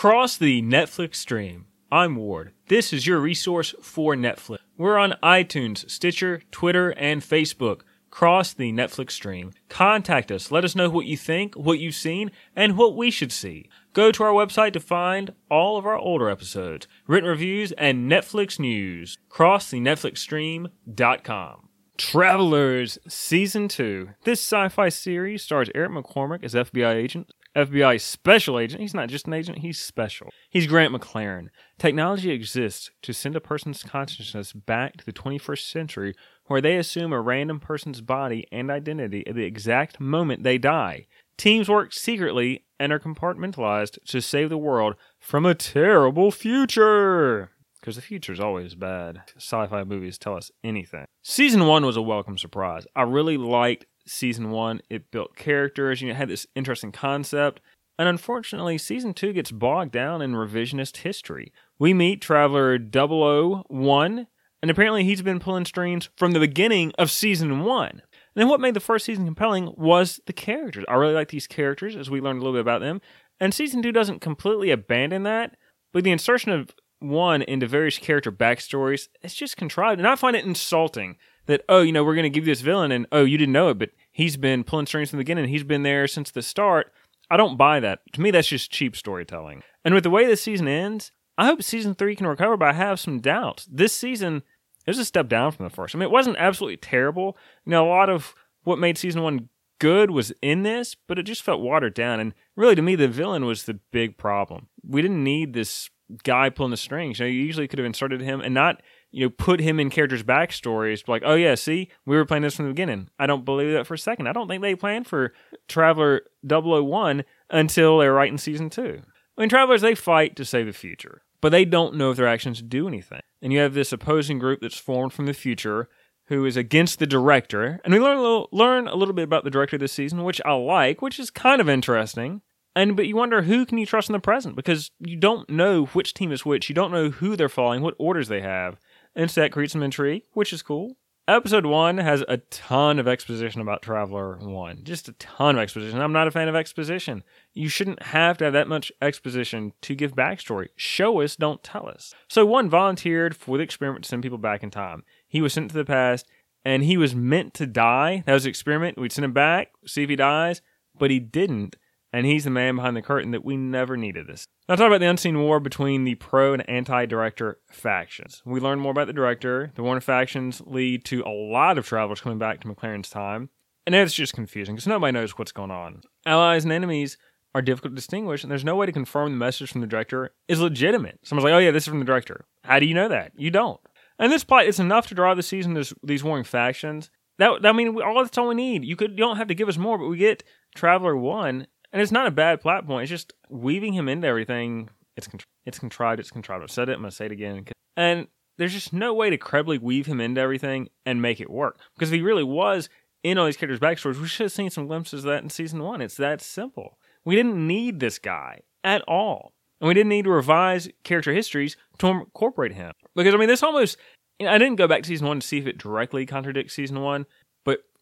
Cross the Netflix stream. I'm Ward. This is your resource for Netflix. We're on iTunes, Stitcher, Twitter, and Facebook. Cross the Netflix stream. Contact us. Let us know what you think, what you've seen, and what we should see. Go to our website to find all of our older episodes, written reviews, and Netflix news. Cross the Netflix stream.com. Travelers Season 2. This sci fi series stars Eric McCormack as FBI agent, FBI special agent. He's not just an agent, he's special. He's Grant MacLaren. Technology exists to send a person's consciousness back to the 21st century where they assume a random person's body and identity at the exact moment they die. Teams work secretly and are compartmentalized to save the world from a terrible future. Because the future is always bad. Sci fi movies tell us anything. Season one was a welcome surprise. I really liked season one. It built characters, you know, had this interesting concept. And unfortunately, season two gets bogged down in revisionist history. We meet Traveler 001, and apparently he's been pulling strings from the beginning of season one. And then what made the first season compelling was the characters. I really like these characters as we learned a little bit about them. And season two doesn't completely abandon that, but the insertion of one into various character backstories, it's just contrived. And I find it insulting that, oh, you know, we're going to give you this villain and, oh, you didn't know it, but he's been pulling strings from the beginning. He's been there since the start. I don't buy that. To me, that's just cheap storytelling. And with the way this season ends, I hope season three can recover, but I have some doubts. This season is a step down from the first. I mean, it wasn't absolutely terrible. You know, a lot of what made season one good was in this, but it just felt watered down. And really, to me, the villain was the big problem. We didn't need this guy pulling the strings. You know, you usually could have inserted him and not, you know, put him in characters' backstories. Like, oh yeah, see, we were playing this from the beginning. I don't believe that for a second. I don't think they planned for Traveler 001 until they were writing season two. I mean, Travelers they fight to save the future, but they don't know if their actions do anything. And you have this opposing group that's formed from the future who is against the director. And we learn a little, learn a little bit about the director this season, which I like, which is kind of interesting. And but you wonder who can you trust in the present because you don't know which team is which. You don't know who they're following, what orders they have. And so that creates some intrigue, which is cool. Episode one has a ton of exposition about Traveler One. Just a ton of exposition. I'm not a fan of exposition. You shouldn't have to have that much exposition to give backstory. Show us, don't tell us. So one volunteered for the experiment to send people back in time. He was sent to the past and he was meant to die. That was the experiment. We'd send him back, see if he dies, but he didn't and he's the man behind the curtain that we never needed this. Now, talk about the unseen war between the pro and anti director factions. We learn more about the director. The Warner factions lead to a lot of travelers coming back to MacLaren's time, and it's just confusing because nobody knows what's going on. Allies and enemies are difficult to distinguish, and there's no way to confirm the message from the director is legitimate. Someone's like, oh, yeah, this is from the director. How do you know that? You don't. And this plot, it's enough to drive the season, There's these warring factions. That, I mean, all that's all we need. You could, you don't have to give us more, but we get Traveler One, and it's not a bad plot point. It's just weaving him into everything. It's it's contrived. It's contrived. I've said it. I'm gonna say it again. And there's just no way to credibly weave him into everything and make it work. Because if he really was in all these characters' backstories, we should have seen some glimpses of that in season one. It's that simple. We didn't need this guy at all. And we didn't need to revise character histories to incorporate him. Because, I mean, this almost, you know, I didn't go back to season one to see if it directly contradicts season one,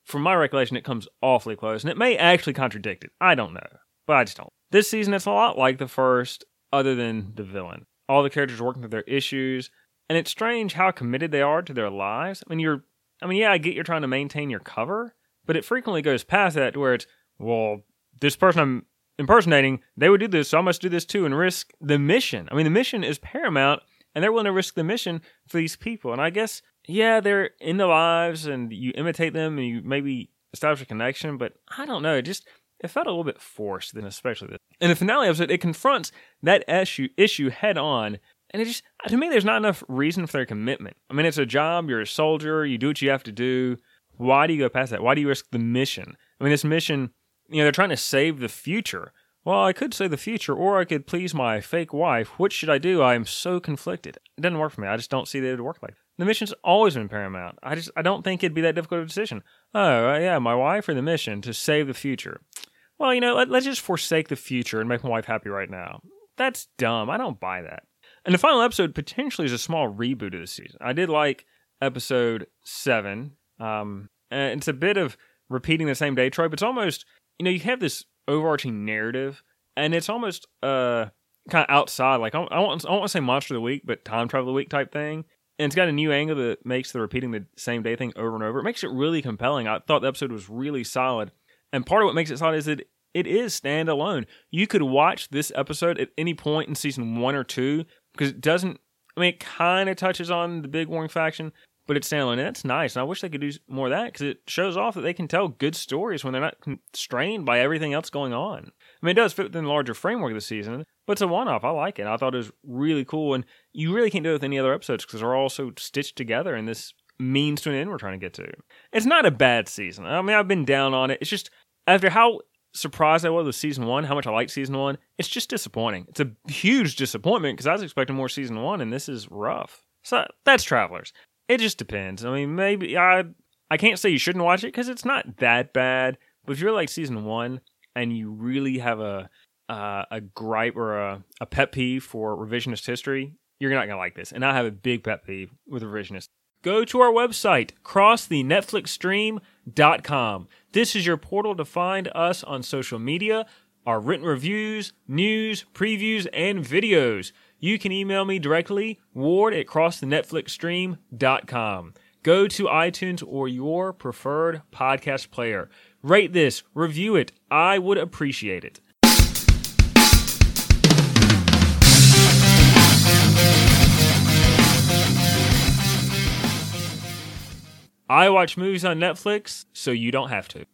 from my recollection, it comes awfully close, and it may actually contradict it. I don't know, but I just don't. This season, it's a lot like the first, other than the villain. All the characters working through their issues, and it's strange how committed they are to their lives. I mean, you're, I mean, yeah, I get you're trying to maintain your cover, but it frequently goes past that to where it's, well, this person I'm impersonating, they would do this, so I must do this too and risk the mission. I mean, the mission is paramount, and they're willing to risk the mission for these people. And I guess yeah, they're in their lives and you imitate them and you maybe establish a connection, but I don't know. It just it felt a little bit forced, then especially this. In the finale episode, it confronts that issue issue head on, and it just to me, there's not enough reason for their commitment. I mean, it's a job. You're a soldier. You do what you have to do. Why do you go past that? Why do you risk the mission? I mean, this mission, you know, they're trying to save the future. Well, I could save the future, or I could please my fake wife. Which should I do? I am so conflicted. It doesn't work for me. I just don't see that it would work like. That. The mission's always been paramount. I just I don't think it'd be that difficult of a decision. Oh yeah, my wife or the mission to save the future. Well, you know, let, let's just forsake the future and make my wife happy right now. That's dumb. I don't buy that. And the final episode potentially is a small reboot of the season. I did like episode seven. Um, and it's a bit of repeating the same day trope. It's almost you know you have this overarching narrative, and it's almost uh kind of outside, like I, I want I want to say monster of the week, but time travel of the week type thing. And it's got a new angle that makes the repeating the same day thing over and over. It makes it really compelling. I thought the episode was really solid. And part of what makes it solid is that it is standalone. You could watch this episode at any point in season one or two because it doesn't. I mean, it kind of touches on the big warring faction, but it's standalone. And that's nice. And I wish they could do more of that because it shows off that they can tell good stories when they're not constrained by everything else going on. I mean, it does fit within the larger framework of the season, but it's a one off. I like it. I thought it was really cool. And you really can't do it with any other episodes because they're all so stitched together in this means to an end we're trying to get to. It's not a bad season. I mean, I've been down on it. It's just after how surprised I was with season one, how much I liked season one, it's just disappointing. It's a huge disappointment because I was expecting more season one, and this is rough. So that's Travelers. It just depends. I mean, maybe I I can't say you shouldn't watch it because it's not that bad. But if you're like season one and you really have a uh, a gripe or a, a pet peeve for revisionist history, you're not gonna like this. And I have a big pet peeve with revisionist. Go to our website, crossthenetflixstream.com. This is your portal to find us on social media, our written reviews, news, previews, and videos. You can email me directly, ward at crossthenetflixstream.com. Go to iTunes or your preferred podcast player. Rate this, review it. I would appreciate it. I watch movies on Netflix, so you don't have to.